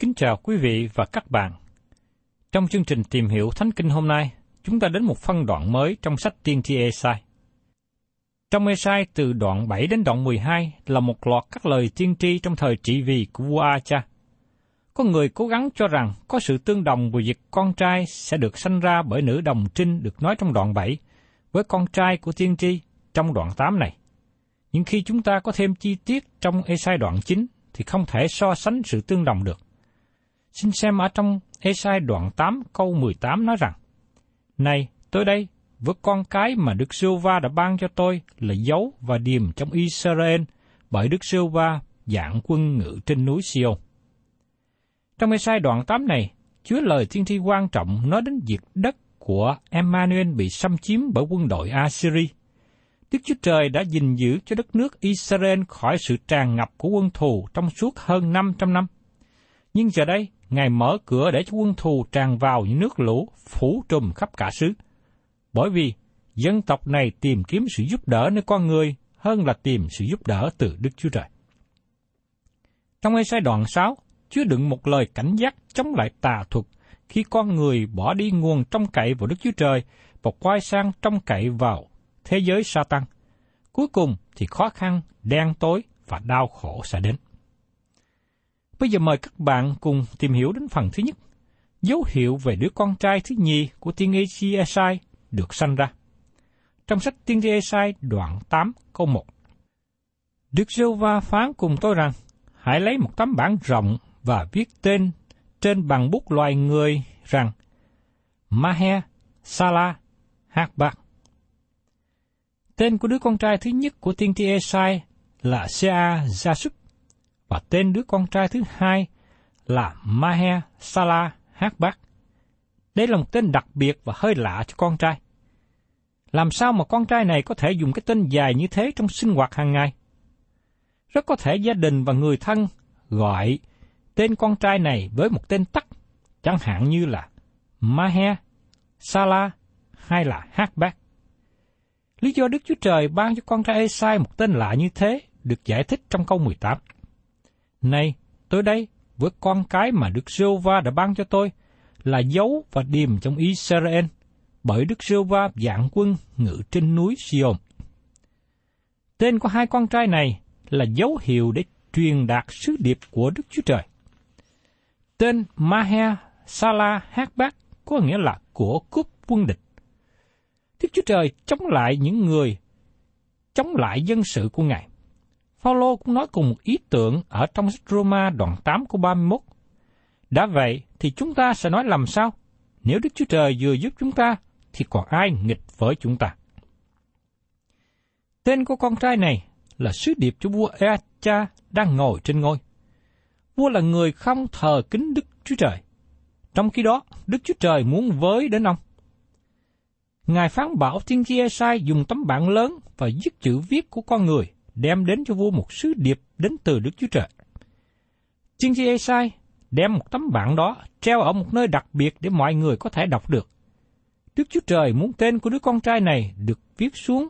Kính chào quý vị và các bạn. Trong chương trình tìm hiểu Thánh Kinh hôm nay, chúng ta đến một phân đoạn mới trong sách tiên tri Esai. Trong Esai từ đoạn 7 đến đoạn 12 là một loạt các lời tiên tri trong thời trị vì của vua Acha. Có người cố gắng cho rằng có sự tương đồng về việc con trai sẽ được sanh ra bởi nữ đồng trinh được nói trong đoạn 7 với con trai của tiên tri trong đoạn 8 này. Nhưng khi chúng ta có thêm chi tiết trong Esai đoạn 9 thì không thể so sánh sự tương đồng được. Xin xem ở trong Esai đoạn 8 câu 18 nói rằng, Này, tôi đây, với con cái mà Đức Sưu Va đã ban cho tôi là dấu và điềm trong Israel bởi Đức Sưu Va dạng quân ngự trên núi Siêu. Trong Esai đoạn 8 này, chứa lời tiên tri quan trọng nói đến việc đất của Emmanuel bị xâm chiếm bởi quân đội Assyria. Đức Chúa Trời đã gìn giữ cho đất nước Israel khỏi sự tràn ngập của quân thù trong suốt hơn 500 năm. Nhưng giờ đây, Ngài mở cửa để cho quân thù tràn vào những nước lũ phủ trùm khắp cả xứ. Bởi vì dân tộc này tìm kiếm sự giúp đỡ nơi con người hơn là tìm sự giúp đỡ từ Đức Chúa Trời. Trong hai sai đoạn 6, chứa đựng một lời cảnh giác chống lại tà thuật khi con người bỏ đi nguồn trong cậy vào Đức Chúa Trời và quay sang trong cậy vào thế giới sa tăng. Cuối cùng thì khó khăn, đen tối và đau khổ sẽ đến. Bây giờ mời các bạn cùng tìm hiểu đến phần thứ nhất, dấu hiệu về đứa con trai thứ nhì của tiên tri Esai được sanh ra. Trong sách tiên tri Esai đoạn 8 câu 1. Đức giê va phán cùng tôi rằng, hãy lấy một tấm bản rộng và viết tên trên bằng bút loài người rằng Mahe Sala Hakbak. Tên của đứa con trai thứ nhất của tiên tri Esai là Sea Jasub và tên đứa con trai thứ hai là Mahe Sala Hakbak. Đây là một tên đặc biệt và hơi lạ cho con trai. Làm sao mà con trai này có thể dùng cái tên dài như thế trong sinh hoạt hàng ngày? Rất có thể gia đình và người thân gọi tên con trai này với một tên tắt, chẳng hạn như là Mahe, Sala hay là Hakbak. Lý do Đức Chúa Trời ban cho con trai Esai một tên lạ như thế được giải thích trong câu 18. Này, tôi đây, với con cái mà Đức giê va đã ban cho tôi, là dấu và điềm trong Israel, bởi Đức giê va dạng quân ngự trên núi Sion. Tên của hai con trai này là dấu hiệu để truyền đạt sứ điệp của Đức Chúa Trời. Tên Mahe Sala hát bác có nghĩa là của cúp quân địch. Đức Chúa Trời chống lại những người chống lại dân sự của Ngài. Phaolô cũng nói cùng một ý tưởng ở trong sách Roma đoạn 8 câu 31. Đã vậy thì chúng ta sẽ nói làm sao? Nếu Đức Chúa Trời vừa giúp chúng ta, thì còn ai nghịch với chúng ta? Tên của con trai này là sứ điệp cho vua Echa đang ngồi trên ngôi. Vua là người không thờ kính Đức Chúa Trời. Trong khi đó, Đức Chúa Trời muốn với đến ông. Ngài phán bảo tiên tri sai dùng tấm bảng lớn và dứt chữ viết của con người đem đến cho vua một sứ điệp đến từ Đức Chúa Trời. Tiên tri Esai đem một tấm bảng đó treo ở một nơi đặc biệt để mọi người có thể đọc được. Đức Chúa Trời muốn tên của đứa con trai này được viết xuống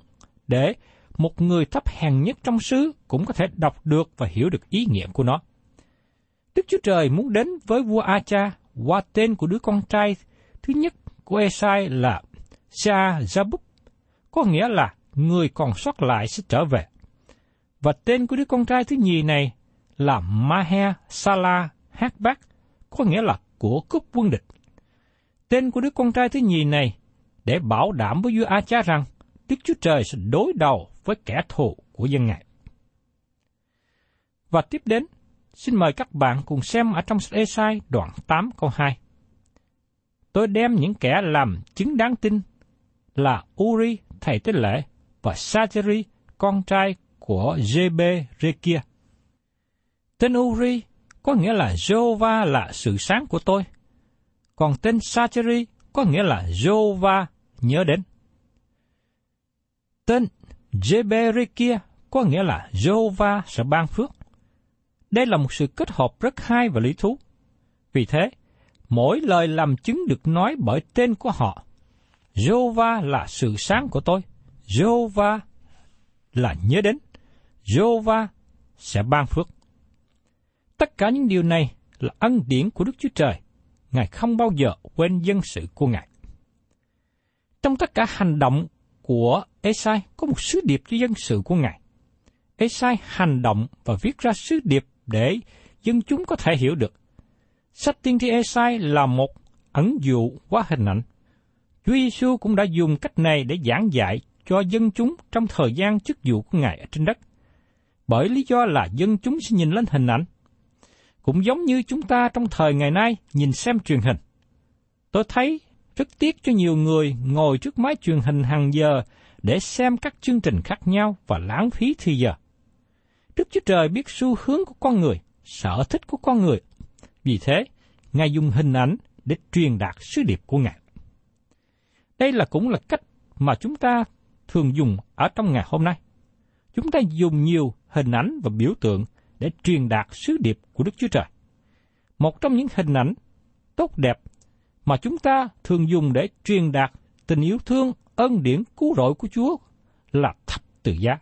để một người thấp hèn nhất trong xứ cũng có thể đọc được và hiểu được ý nghĩa của nó. Đức Chúa Trời muốn đến với vua Acha qua tên của đứa con trai thứ nhất của Esai là Sa Jabuk, có nghĩa là người còn sót lại sẽ trở về. Và tên của đứa con trai thứ nhì này là Mahe Sala Hakbak, có nghĩa là của cúp quân địch. Tên của đứa con trai thứ nhì này để bảo đảm với vua cha rằng Đức Chúa Trời sẽ đối đầu với kẻ thù của dân Ngài. Và tiếp đến, xin mời các bạn cùng xem ở trong sách Esai đoạn 8 câu 2. Tôi đem những kẻ làm chứng đáng tin là Uri, thầy tế lễ, và Sacheri, con trai của Jebe Rekia. Tên Uri có nghĩa là Jehovah là sự sáng của tôi, còn tên Sacheri có nghĩa là Jehovah nhớ đến. Tên Jeberekia có nghĩa là Jehovah sẽ ban phước. Đây là một sự kết hợp rất hay và lý thú. Vì thế, mỗi lời làm chứng được nói bởi tên của họ. Jehovah là sự sáng của tôi. Jehovah là nhớ đến. Jehovah sẽ ban phước. Tất cả những điều này là ân điển của Đức Chúa Trời. Ngài không bao giờ quên dân sự của Ngài. Trong tất cả hành động của Esai, có một sứ điệp cho dân sự của Ngài. Esai hành động và viết ra sứ điệp để dân chúng có thể hiểu được. Sách tiên tri Esai là một ẩn dụ qua hình ảnh. Chúa Giêsu cũng đã dùng cách này để giảng dạy cho dân chúng trong thời gian chức vụ của Ngài ở trên đất. Bởi lý do là dân chúng sẽ nhìn lên hình ảnh. Cũng giống như chúng ta trong thời ngày nay nhìn xem truyền hình. Tôi thấy rất tiếc cho nhiều người ngồi trước máy truyền hình hàng giờ để xem các chương trình khác nhau và lãng phí thời giờ. Đức Chúa Trời biết xu hướng của con người, sở thích của con người. Vì thế, Ngài dùng hình ảnh để truyền đạt sứ điệp của Ngài. Đây là cũng là cách mà chúng ta thường dùng ở trong ngày hôm nay. Chúng ta dùng nhiều hình ảnh và biểu tượng để truyền đạt sứ điệp của Đức Chúa Trời. Một trong những hình ảnh tốt đẹp mà chúng ta thường dùng để truyền đạt tình yêu thương, ân điển cứu rỗi của Chúa là thập tự giá.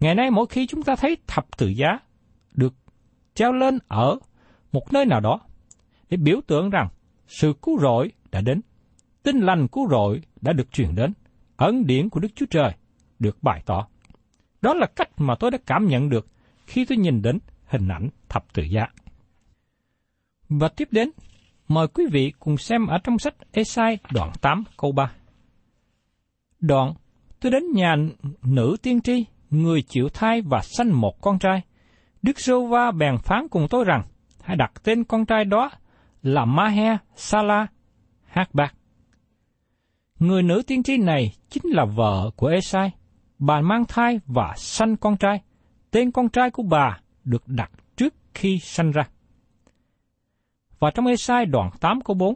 Ngày nay mỗi khi chúng ta thấy thập tự giá được treo lên ở một nơi nào đó để biểu tượng rằng sự cứu rỗi đã đến, tin lành cứu rỗi đã được truyền đến, ân điển của Đức Chúa Trời được bày tỏ. Đó là cách mà tôi đã cảm nhận được khi tôi nhìn đến hình ảnh thập tự giá. Và tiếp đến, mời quý vị cùng xem ở trong sách Esai đoạn 8 câu 3. Đoạn, tôi đến nhà nữ tiên tri, người chịu thai và sanh một con trai. Đức Sô Va bèn phán cùng tôi rằng, hãy đặt tên con trai đó là Mahe Sala Hát Bạc. Người nữ tiên tri này chính là vợ của Esai. Bà mang thai và sanh con trai. Tên con trai của bà được đặt trước khi sanh ra. Và trong Esai đoạn 8 câu 4,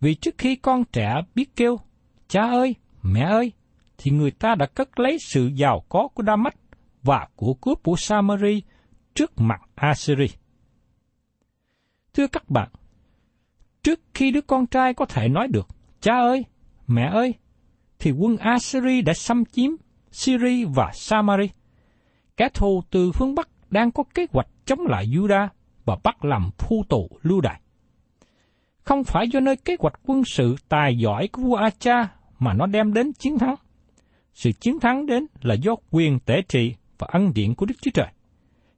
Vì trước khi con trẻ biết kêu, cha ơi, mẹ ơi, thì người ta đã cất lấy sự giàu có của Đa-mách và của cướp của Samari trước mặt Assyri. Thưa các bạn, trước khi đứa con trai có thể nói được, cha ơi, mẹ ơi, thì quân Assyri đã xâm chiếm Syri và Samari. Kẻ thù từ phương Bắc đang có kế hoạch chống lại Judah và bắt làm phu tù lưu đày. Không phải do nơi kế hoạch quân sự tài giỏi của vua Acha mà nó đem đến chiến thắng. Sự chiến thắng đến là do quyền tể trị và ân điển của Đức Chúa Trời.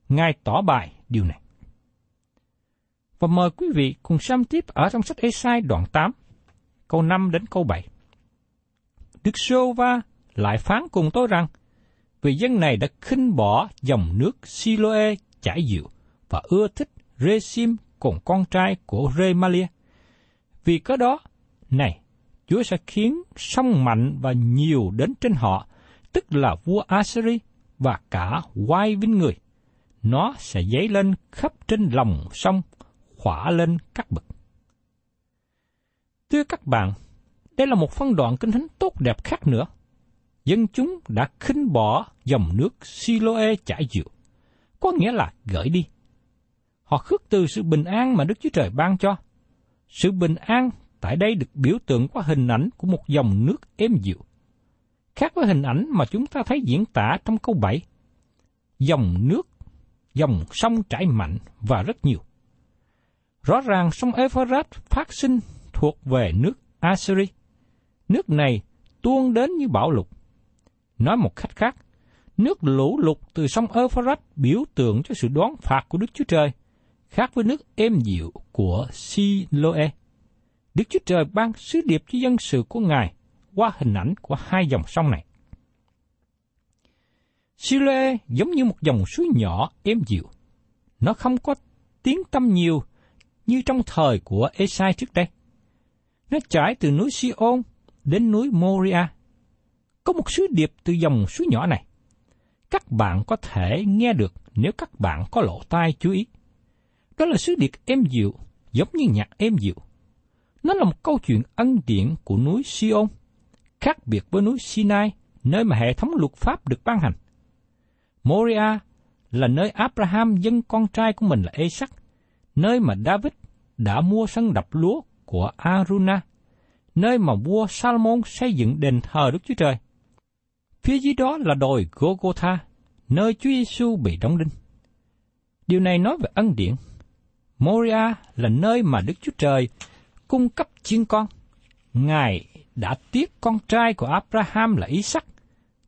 Ngài tỏ bài điều này. Và mời quý vị cùng xem tiếp ở trong sách Esai đoạn 8, câu 5 đến câu 7. Đức Sô Va lại phán cùng tôi rằng, vì dân này đã khinh bỏ dòng nước Siloe chảy dịu và ưa thích Resim cùng con trai của Remalia. Vì có đó, này, Chúa sẽ khiến sông mạnh và nhiều đến trên họ, tức là vua Assyri và cả quai vinh người. Nó sẽ dấy lên khắp trên lòng sông, khỏa lên các bậc. Thưa các bạn, đây là một phân đoạn kinh thánh tốt đẹp khác nữa. Dân chúng đã khinh bỏ dòng nước Siloe chảy dịu, có nghĩa là gửi đi. Họ khước từ sự bình an mà Đức Chúa Trời ban cho. Sự bình an tại đây được biểu tượng qua hình ảnh của một dòng nước êm dịu. Khác với hình ảnh mà chúng ta thấy diễn tả trong câu 7. Dòng nước, dòng sông chảy mạnh và rất nhiều. Rõ ràng sông Euphrates phát sinh thuộc về nước Assyri. Nước này tuôn đến như bão lụt. Nói một cách khác, nước lũ lụt từ sông Euphrates biểu tượng cho sự đoán phạt của Đức Chúa Trời, khác với nước êm dịu của Siloe. Đức Chúa Trời ban sứ điệp cho dân sự của Ngài qua hình ảnh của hai dòng sông này. Siloe giống như một dòng suối nhỏ êm dịu. Nó không có tiếng tâm nhiều như trong thời của Esai trước đây. Nó chảy từ núi Sion đến núi Moria. Có một sứ điệp từ dòng suối nhỏ này. Các bạn có thể nghe được nếu các bạn có lộ tai chú ý. Đó là sứ điệp êm dịu, giống như nhạc êm dịu. Nó là một câu chuyện ân điển của núi Sion, khác biệt với núi Sinai, nơi mà hệ thống luật pháp được ban hành. Moria là nơi Abraham dân con trai của mình là Isaac, nơi mà David đã mua sân đập lúa của Aruna, nơi mà vua Salomon xây dựng đền thờ Đức Chúa Trời. Phía dưới đó là đồi Golgotha, nơi Chúa Giêsu bị đóng đinh. Điều này nói về ân điển. Moria là nơi mà Đức Chúa Trời cung cấp chiên con. Ngài đã tiếc con trai của Abraham là Isaac,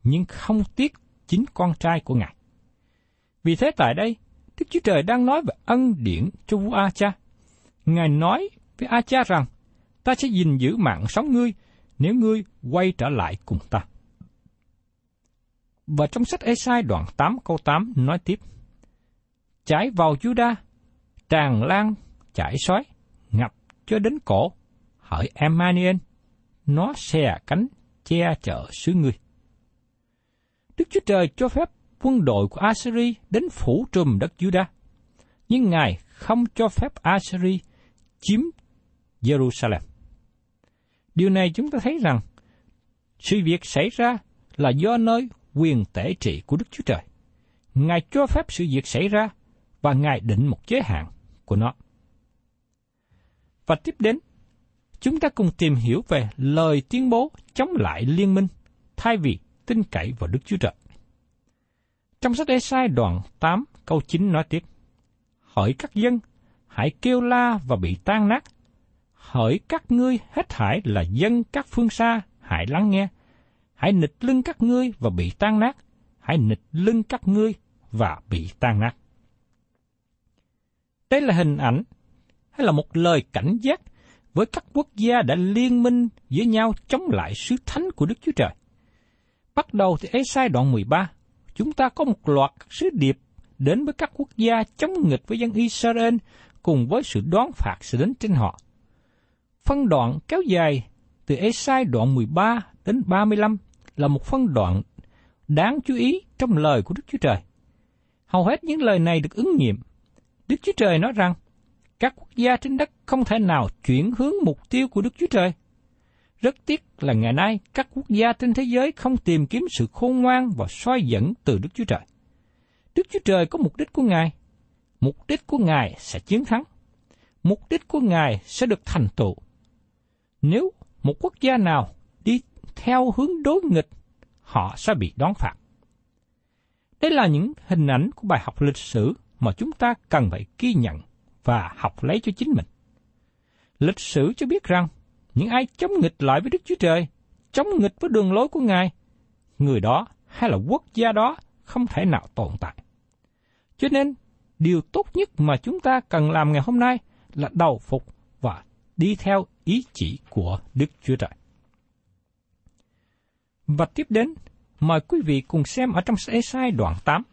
nhưng không tiếc chính con trai của Ngài. Vì thế tại đây, Đức Chúa Trời đang nói về ân điển cho vua A-cha. Ngài nói với A-cha rằng, ta sẽ gìn giữ mạng sống ngươi nếu ngươi quay trở lại cùng ta. Và trong sách Esai đoạn 8 câu 8 nói tiếp, Chảy vào Juda, tràn lan, chảy xoáy ngập cho đến cổ, hỡi Emmanuel, nó xè cánh che chở xứ ngươi. Đức Chúa Trời cho phép quân đội của Assyri đến phủ trùm đất Judah, nhưng Ngài không cho phép Assyri chiếm Jerusalem. Điều này chúng ta thấy rằng sự việc xảy ra là do nơi quyền tể trị của Đức Chúa Trời. Ngài cho phép sự việc xảy ra và Ngài định một giới hạn của nó. Và tiếp đến, chúng ta cùng tìm hiểu về lời tuyên bố chống lại liên minh thay vì tin cậy vào Đức Chúa Trời. Trong sách Esai đoạn 8 câu 9 nói tiếp, Hỡi các dân, hãy kêu la và bị tan nát. Hỡi các ngươi hết thải là dân các phương xa, hãy lắng nghe. Hãy nịch lưng các ngươi và bị tan nát. Hãy nịch lưng các ngươi và bị tan nát. Đây là hình ảnh hay là một lời cảnh giác với các quốc gia đã liên minh với nhau chống lại sứ thánh của Đức Chúa Trời. Bắt đầu từ Ê-sai đoạn 13, chúng ta có một loạt các sứ điệp đến với các quốc gia chống nghịch với dân Israel cùng với sự đoán phạt sẽ đến trên họ. Phân đoạn kéo dài từ Ê-sai đoạn 13 đến 35 là một phân đoạn đáng chú ý trong lời của Đức Chúa Trời. Hầu hết những lời này được ứng nghiệm. Đức Chúa Trời nói rằng, các quốc gia trên đất không thể nào chuyển hướng mục tiêu của Đức Chúa Trời. Rất tiếc là ngày nay các quốc gia trên thế giới không tìm kiếm sự khôn ngoan và soi dẫn từ Đức Chúa Trời. Đức Chúa Trời có mục đích của Ngài. Mục đích của Ngài sẽ chiến thắng. Mục đích của Ngài sẽ được thành tựu. Nếu một quốc gia nào đi theo hướng đối nghịch, họ sẽ bị đón phạt. Đây là những hình ảnh của bài học lịch sử mà chúng ta cần phải ghi nhận và học lấy cho chính mình. Lịch sử cho biết rằng, những ai chống nghịch lại với Đức Chúa Trời, chống nghịch với đường lối của Ngài, người đó hay là quốc gia đó không thể nào tồn tại. Cho nên, điều tốt nhất mà chúng ta cần làm ngày hôm nay là đầu phục và đi theo ý chỉ của Đức Chúa Trời. Và tiếp đến, mời quý vị cùng xem ở trong sách sai đoạn 8,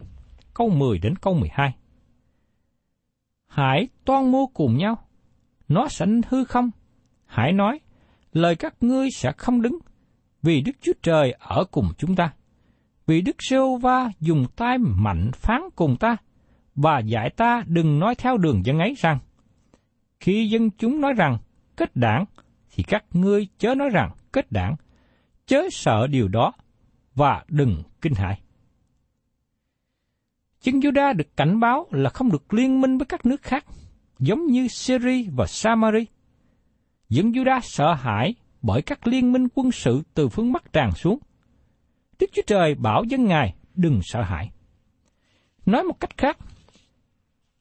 câu 10 đến câu 12. Hãy toan mua cùng nhau, nó sẽ hư không? Hãy nói, lời các ngươi sẽ không đứng, vì Đức Chúa Trời ở cùng chúng ta. Vì Đức Sêu Va dùng tay mạnh phán cùng ta, và dạy ta đừng nói theo đường dân ấy rằng, khi dân chúng nói rằng kết đảng, thì các ngươi chớ nói rằng kết đảng, chớ sợ điều đó, và đừng kinh hãi. Dân Juda được cảnh báo là không được liên minh với các nước khác, giống như Syria và Samari. Dân Juda sợ hãi bởi các liên minh quân sự từ phương Bắc tràn xuống. Đức Chúa Trời bảo dân Ngài đừng sợ hãi. Nói một cách khác,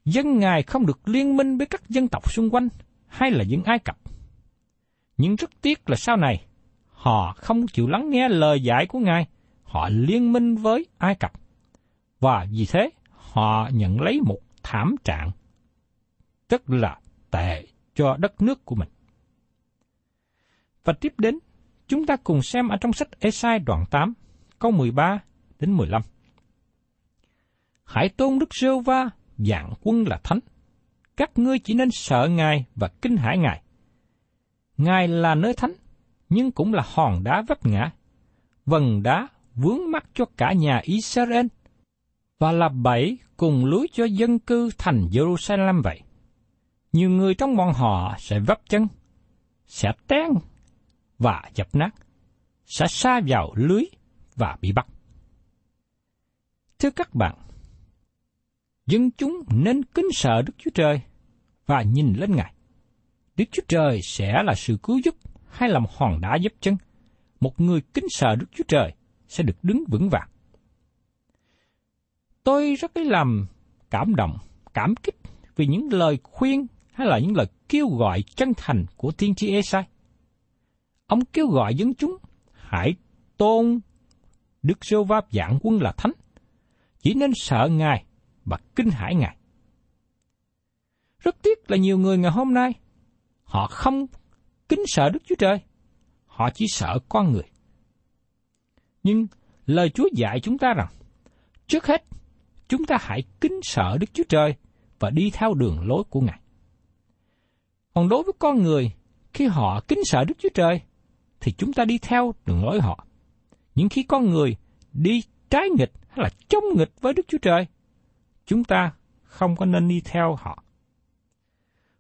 dân Ngài không được liên minh với các dân tộc xung quanh hay là dân Ai Cập. Nhưng rất tiếc là sau này, họ không chịu lắng nghe lời dạy của Ngài, họ liên minh với Ai Cập. Và vì thế, họ nhận lấy một thảm trạng, tức là tệ cho đất nước của mình. Và tiếp đến, chúng ta cùng xem ở trong sách Esai đoạn 8, câu 13 đến 15. Hãy tôn Đức Rêu Va, dạng quân là thánh. Các ngươi chỉ nên sợ Ngài và kinh hãi Ngài. Ngài là nơi thánh, nhưng cũng là hòn đá vấp ngã, vần đá vướng mắt cho cả nhà Israel, và là bẫy cùng lưới cho dân cư thành Jerusalem vậy. Nhiều người trong bọn họ sẽ vấp chân, sẽ tan và dập nát, sẽ xa vào lưới và bị bắt. Thưa các bạn, dân chúng nên kính sợ Đức Chúa Trời và nhìn lên Ngài. Đức Chúa Trời sẽ là sự cứu giúp hay làm hòn đá giúp chân. Một người kính sợ Đức Chúa Trời sẽ được đứng vững vàng. Tôi rất lấy làm cảm động, cảm kích vì những lời khuyên hay là những lời kêu gọi chân thành của tiên tri Esai. Ông kêu gọi dân chúng hãy tôn Đức Sô Va dạng quân là thánh, chỉ nên sợ Ngài và kinh hãi Ngài. Rất tiếc là nhiều người ngày hôm nay, họ không kính sợ Đức Chúa Trời, họ chỉ sợ con người. Nhưng lời Chúa dạy chúng ta rằng, trước hết, chúng ta hãy kính sợ Đức Chúa Trời và đi theo đường lối của Ngài. Còn đối với con người, khi họ kính sợ Đức Chúa Trời, thì chúng ta đi theo đường lối họ. Nhưng khi con người đi trái nghịch hay là chống nghịch với Đức Chúa Trời, chúng ta không có nên đi theo họ.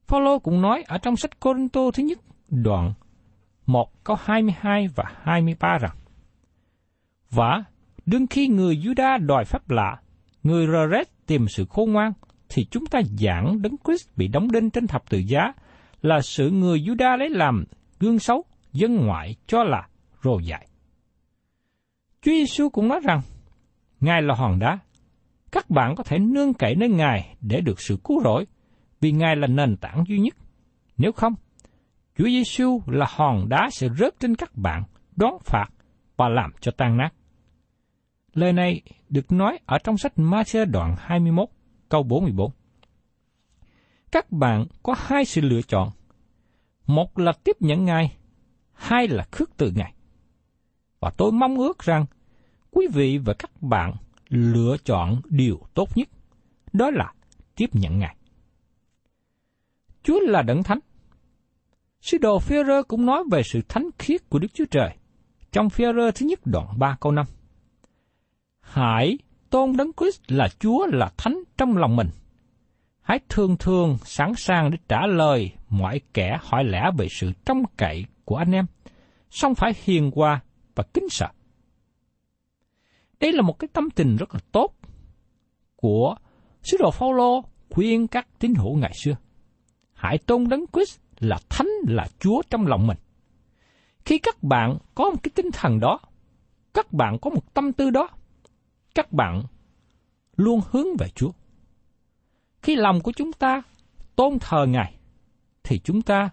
Phaolô cũng nói ở trong sách Côrintô thứ nhất, đoạn 1 câu 22 và 23 rằng Và đương khi người Juda đòi pháp lạ, người Reret tìm sự khôn ngoan, thì chúng ta giảng đấng Christ bị đóng đinh trên thập tự giá là sự người Juda lấy làm gương xấu, dân ngoại cho là rồ dại. Chúa Giêsu cũng nói rằng, Ngài là hòn đá. Các bạn có thể nương cậy nơi Ngài để được sự cứu rỗi, vì Ngài là nền tảng duy nhất. Nếu không, Chúa Giêsu là hòn đá sẽ rớt trên các bạn, đón phạt và làm cho tan nát. Lời này được nói ở trong sách Matthew đoạn 21, câu 44. Các bạn có hai sự lựa chọn. Một là tiếp nhận Ngài, hai là khước từ Ngài. Và tôi mong ước rằng quý vị và các bạn lựa chọn điều tốt nhất, đó là tiếp nhận Ngài. Chúa là đấng thánh. Sứ đồ Phi-rơ cũng nói về sự thánh khiết của Đức Chúa Trời trong Phi-rơ thứ nhất đoạn 3 câu 5. Hãy tôn đấng Christ là Chúa là thánh trong lòng mình. Hãy thường thường sẵn sàng để trả lời mọi kẻ hỏi lẽ về sự trông cậy của anh em, song phải hiền hòa và kính sợ. Đây là một cái tâm tình rất là tốt của sứ đồ Phaolô khuyên các tín hữu ngày xưa. Hãy tôn đấng Christ là thánh là Chúa trong lòng mình. Khi các bạn có một cái tinh thần đó, các bạn có một tâm tư đó, các bạn luôn hướng về Chúa. Khi lòng của chúng ta tôn thờ Ngài, thì chúng ta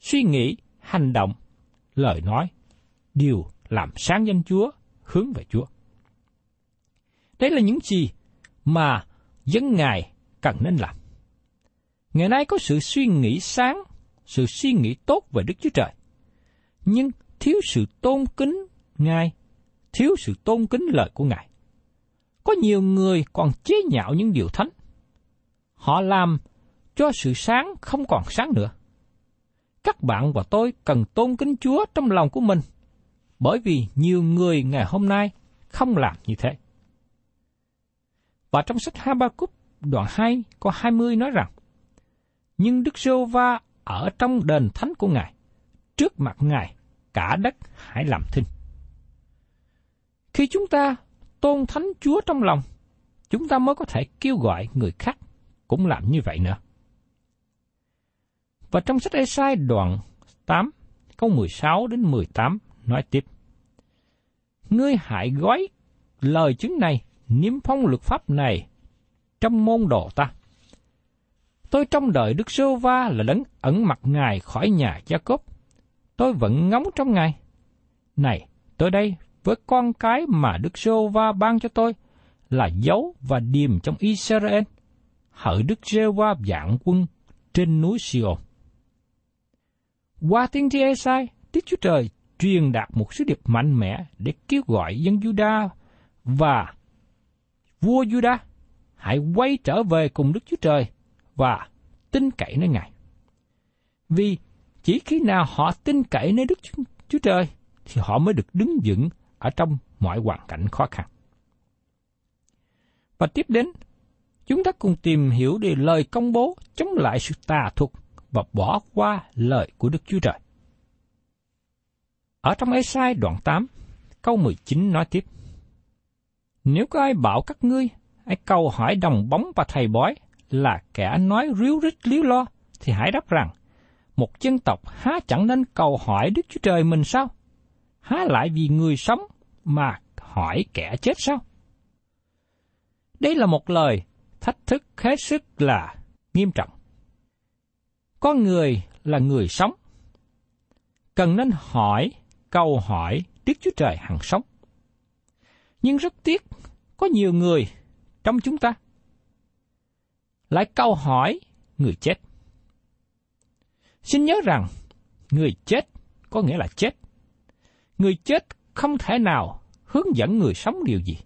suy nghĩ, hành động, lời nói, đều làm sáng danh Chúa, hướng về Chúa. Đây là những gì mà dân Ngài cần nên làm. Ngày nay có sự suy nghĩ sáng, sự suy nghĩ tốt về Đức Chúa Trời. Nhưng thiếu sự tôn kính Ngài, thiếu sự tôn kính lời của Ngài. Có nhiều người còn chế nhạo những điều thánh. Họ làm cho sự sáng không còn sáng nữa. Các bạn và tôi cần tôn kính Chúa trong lòng của mình, bởi vì nhiều người ngày hôm nay không làm như thế. Và trong sách Habakkuk đoạn 2 có 20 nói rằng, Nhưng Đức giê va ở trong đền thánh của Ngài, trước mặt Ngài, cả đất hãy làm thinh. Khi chúng ta tôn thánh Chúa trong lòng, chúng ta mới có thể kêu gọi người khác cũng làm như vậy nữa. Và trong sách Esai đoạn 8, câu 16 đến 18 nói tiếp. Ngươi hãy gói lời chứng này, niêm phong luật pháp này trong môn đồ ta. Tôi trong đợi Đức Sô Va là đấng ẩn mặt Ngài khỏi nhà Gia Cốp. Tôi vẫn ngóng trong Ngài. Này, tôi đây với con cái mà Đức Sô Va ban cho tôi là dấu và điềm trong Israel. Hỡi Đức Sô Va dạng quân trên núi Siôn. Qua tiên tri Esai, Đức Chúa Trời truyền đạt một sứ điệp mạnh mẽ để kêu gọi dân Juda và vua Juda hãy quay trở về cùng Đức Chúa Trời và tin cậy nơi Ngài. Vì chỉ khi nào họ tin cậy nơi Đức Chúa Trời thì họ mới được đứng vững ở trong mọi hoàn cảnh khó khăn. Và tiếp đến, chúng ta cùng tìm hiểu về lời công bố chống lại sự tà thuật và bỏ qua lời của Đức Chúa Trời. Ở trong Esai đoạn 8, câu 19 nói tiếp. Nếu có ai bảo các ngươi, hãy cầu hỏi đồng bóng và thầy bói là kẻ nói ríu rít líu lo, thì hãy đáp rằng, một dân tộc há chẳng nên cầu hỏi Đức Chúa Trời mình sao? Há lại vì người sống mà hỏi kẻ chết sao? Đây là một lời thách thức hết sức là nghiêm trọng. Con người là người sống, cần nên hỏi, câu hỏi Đức Chúa Trời hằng sống. Nhưng rất tiếc, có nhiều người trong chúng ta lại câu hỏi người chết. Xin nhớ rằng, người chết có nghĩa là chết. Người chết không thể nào hướng dẫn người sống điều gì,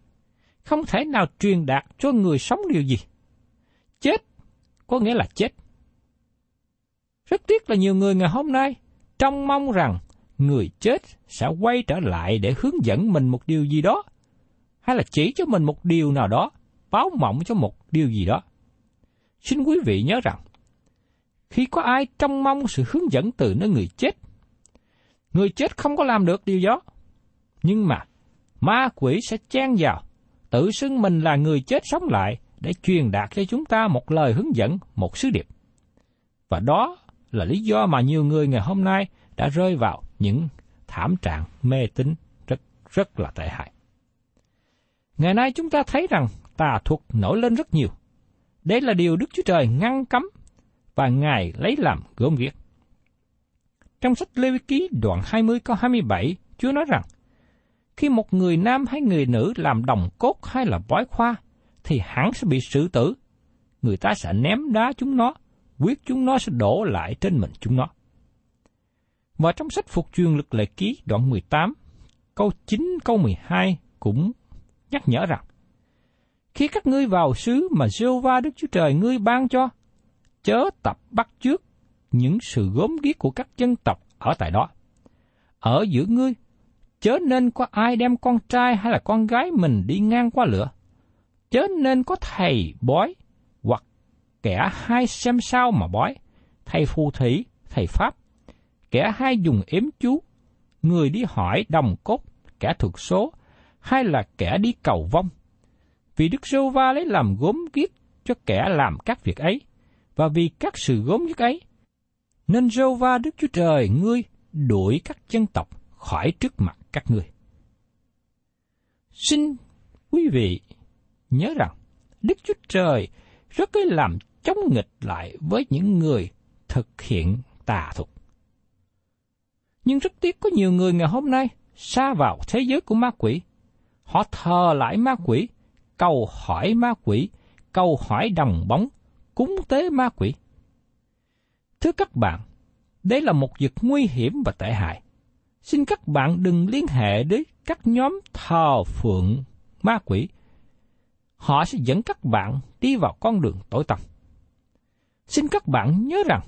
không thể nào truyền đạt cho người sống điều gì. Chết có nghĩa là chết. Rất tiếc là nhiều người ngày hôm nay trông mong rằng người chết sẽ quay trở lại để hướng dẫn mình một điều gì đó, hay là chỉ cho mình một điều nào đó, báo mộng cho một điều gì đó. Xin quý vị nhớ rằng, khi có ai trông mong sự hướng dẫn từ nơi người chết, người chết không có làm được điều đó. Nhưng mà, ma quỷ sẽ chen vào, tự xưng mình là người chết sống lại để truyền đạt cho chúng ta một lời hướng dẫn, một sứ điệp. Và đó là lý do mà nhiều người ngày hôm nay đã rơi vào những thảm trạng mê tín rất rất là tệ hại. Ngày nay chúng ta thấy rằng tà thuật nổi lên rất nhiều. Đây là điều Đức Chúa Trời ngăn cấm và Ngài lấy làm gớm ghiếc. Trong sách Lê Ký đoạn 20 câu 27, Chúa nói rằng, khi một người nam hay người nữ làm đồng cốt hay là bói khoa, thì hẳn sẽ bị xử tử. Người ta sẽ ném đá chúng nó, quyết chúng nó sẽ đổ lại trên mình chúng nó. Và trong sách Phục truyền lực lệ ký đoạn 18, câu 9 câu 12 cũng nhắc nhở rằng, khi các ngươi vào xứ mà giê va Đức Chúa Trời ngươi ban cho, chớ tập bắt trước những sự gốm ghiếc của các dân tộc ở tại đó. Ở giữa ngươi, chớ nên có ai đem con trai hay là con gái mình đi ngang qua lửa. Chớ nên có thầy bói hoặc kẻ hai xem sao mà bói, thầy phù thủy, thầy pháp, kẻ hai dùng ếm chú, người đi hỏi đồng cốt, kẻ thuộc số, hay là kẻ đi cầu vong. Vì Đức Sô Va lấy làm gốm ghiếc cho kẻ làm các việc ấy, và vì các sự gốm ghiếc ấy, nên Sô Va Đức Chúa Trời ngươi đuổi các dân tộc khỏi trước mặt các ngươi. Xin quý vị nhớ rằng Đức Chúa Trời rất cái làm chống nghịch lại với những người thực hiện tà thuật. Nhưng rất tiếc có nhiều người ngày hôm nay xa vào thế giới của ma quỷ. Họ thờ lại ma quỷ, cầu hỏi ma quỷ, cầu hỏi đồng bóng, cúng tế ma quỷ. Thưa các bạn, đây là một việc nguy hiểm và tệ hại. Xin các bạn đừng liên hệ với các nhóm thờ phượng ma quỷ. Họ sẽ dẫn các bạn đi vào con đường tối tăm. Xin các bạn nhớ rằng,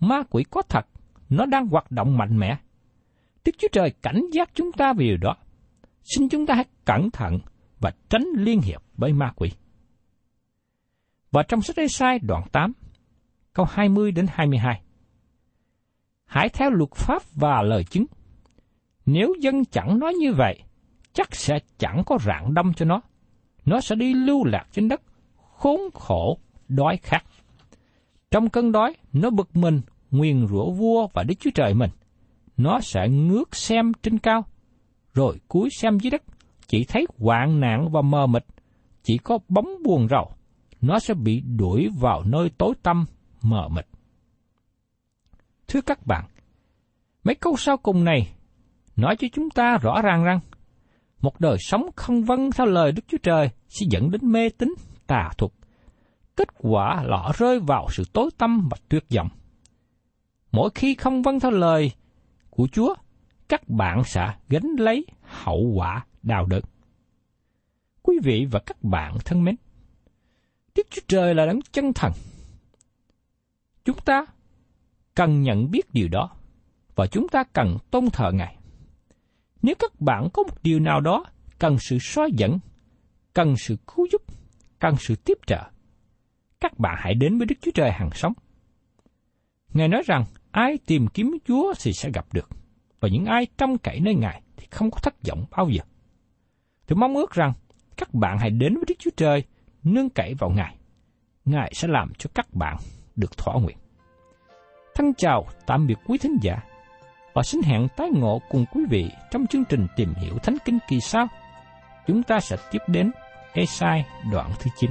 ma quỷ có thật, nó đang hoạt động mạnh mẽ. Đức Chúa Trời cảnh giác chúng ta về điều đó. Xin chúng ta hãy cẩn thận và tránh liên hiệp với ma quỷ. Và trong sách Ê-sai đoạn 8, câu 20 đến 22. Hãy theo luật pháp và lời chứng. Nếu dân chẳng nói như vậy, chắc sẽ chẳng có rạng đâm cho nó. Nó sẽ đi lưu lạc trên đất, khốn khổ, đói khát. Trong cơn đói, nó bực mình, nguyền rủa vua và Đức Chúa Trời mình. Nó sẽ ngước xem trên cao, rồi cúi xem dưới đất, chỉ thấy hoạn nạn và mờ mịt, chỉ có bóng buồn rầu. Nó sẽ bị đuổi vào nơi tối tăm, mờ mịt. Thưa các bạn, mấy câu sau cùng này nói cho chúng ta rõ ràng rằng một đời sống không vâng theo lời Đức Chúa Trời sẽ dẫn đến mê tín, tà thuật. Kết quả là họ rơi vào sự tối tăm và tuyệt vọng. Mỗi khi không vâng theo lời của Chúa, các bạn sẽ gánh lấy hậu quả đau đớn. Quý vị và các bạn thân mến, Đức Chúa Trời là đấng chân thần. Chúng ta cần nhận biết điều đó và chúng ta cần tôn thờ Ngài. Nếu các bạn có một điều nào đó cần sự soi dẫn, cần sự cứu giúp, cần sự tiếp trợ, các bạn hãy đến với Đức Chúa Trời hàng sống. Ngài nói rằng ai tìm kiếm Chúa thì sẽ gặp được, và những ai trông cậy nơi Ngài thì không có thất vọng bao giờ. Tôi mong ước rằng các bạn hãy đến với Đức Chúa Trời, nương cậy vào Ngài. Ngài sẽ làm cho các bạn được thỏa nguyện. Thân chào, tạm biệt quý thính giả, và xin hẹn tái ngộ cùng quý vị trong chương trình tìm hiểu Thánh Kinh kỳ sau. Chúng ta sẽ tiếp đến Esai đoạn thứ 9.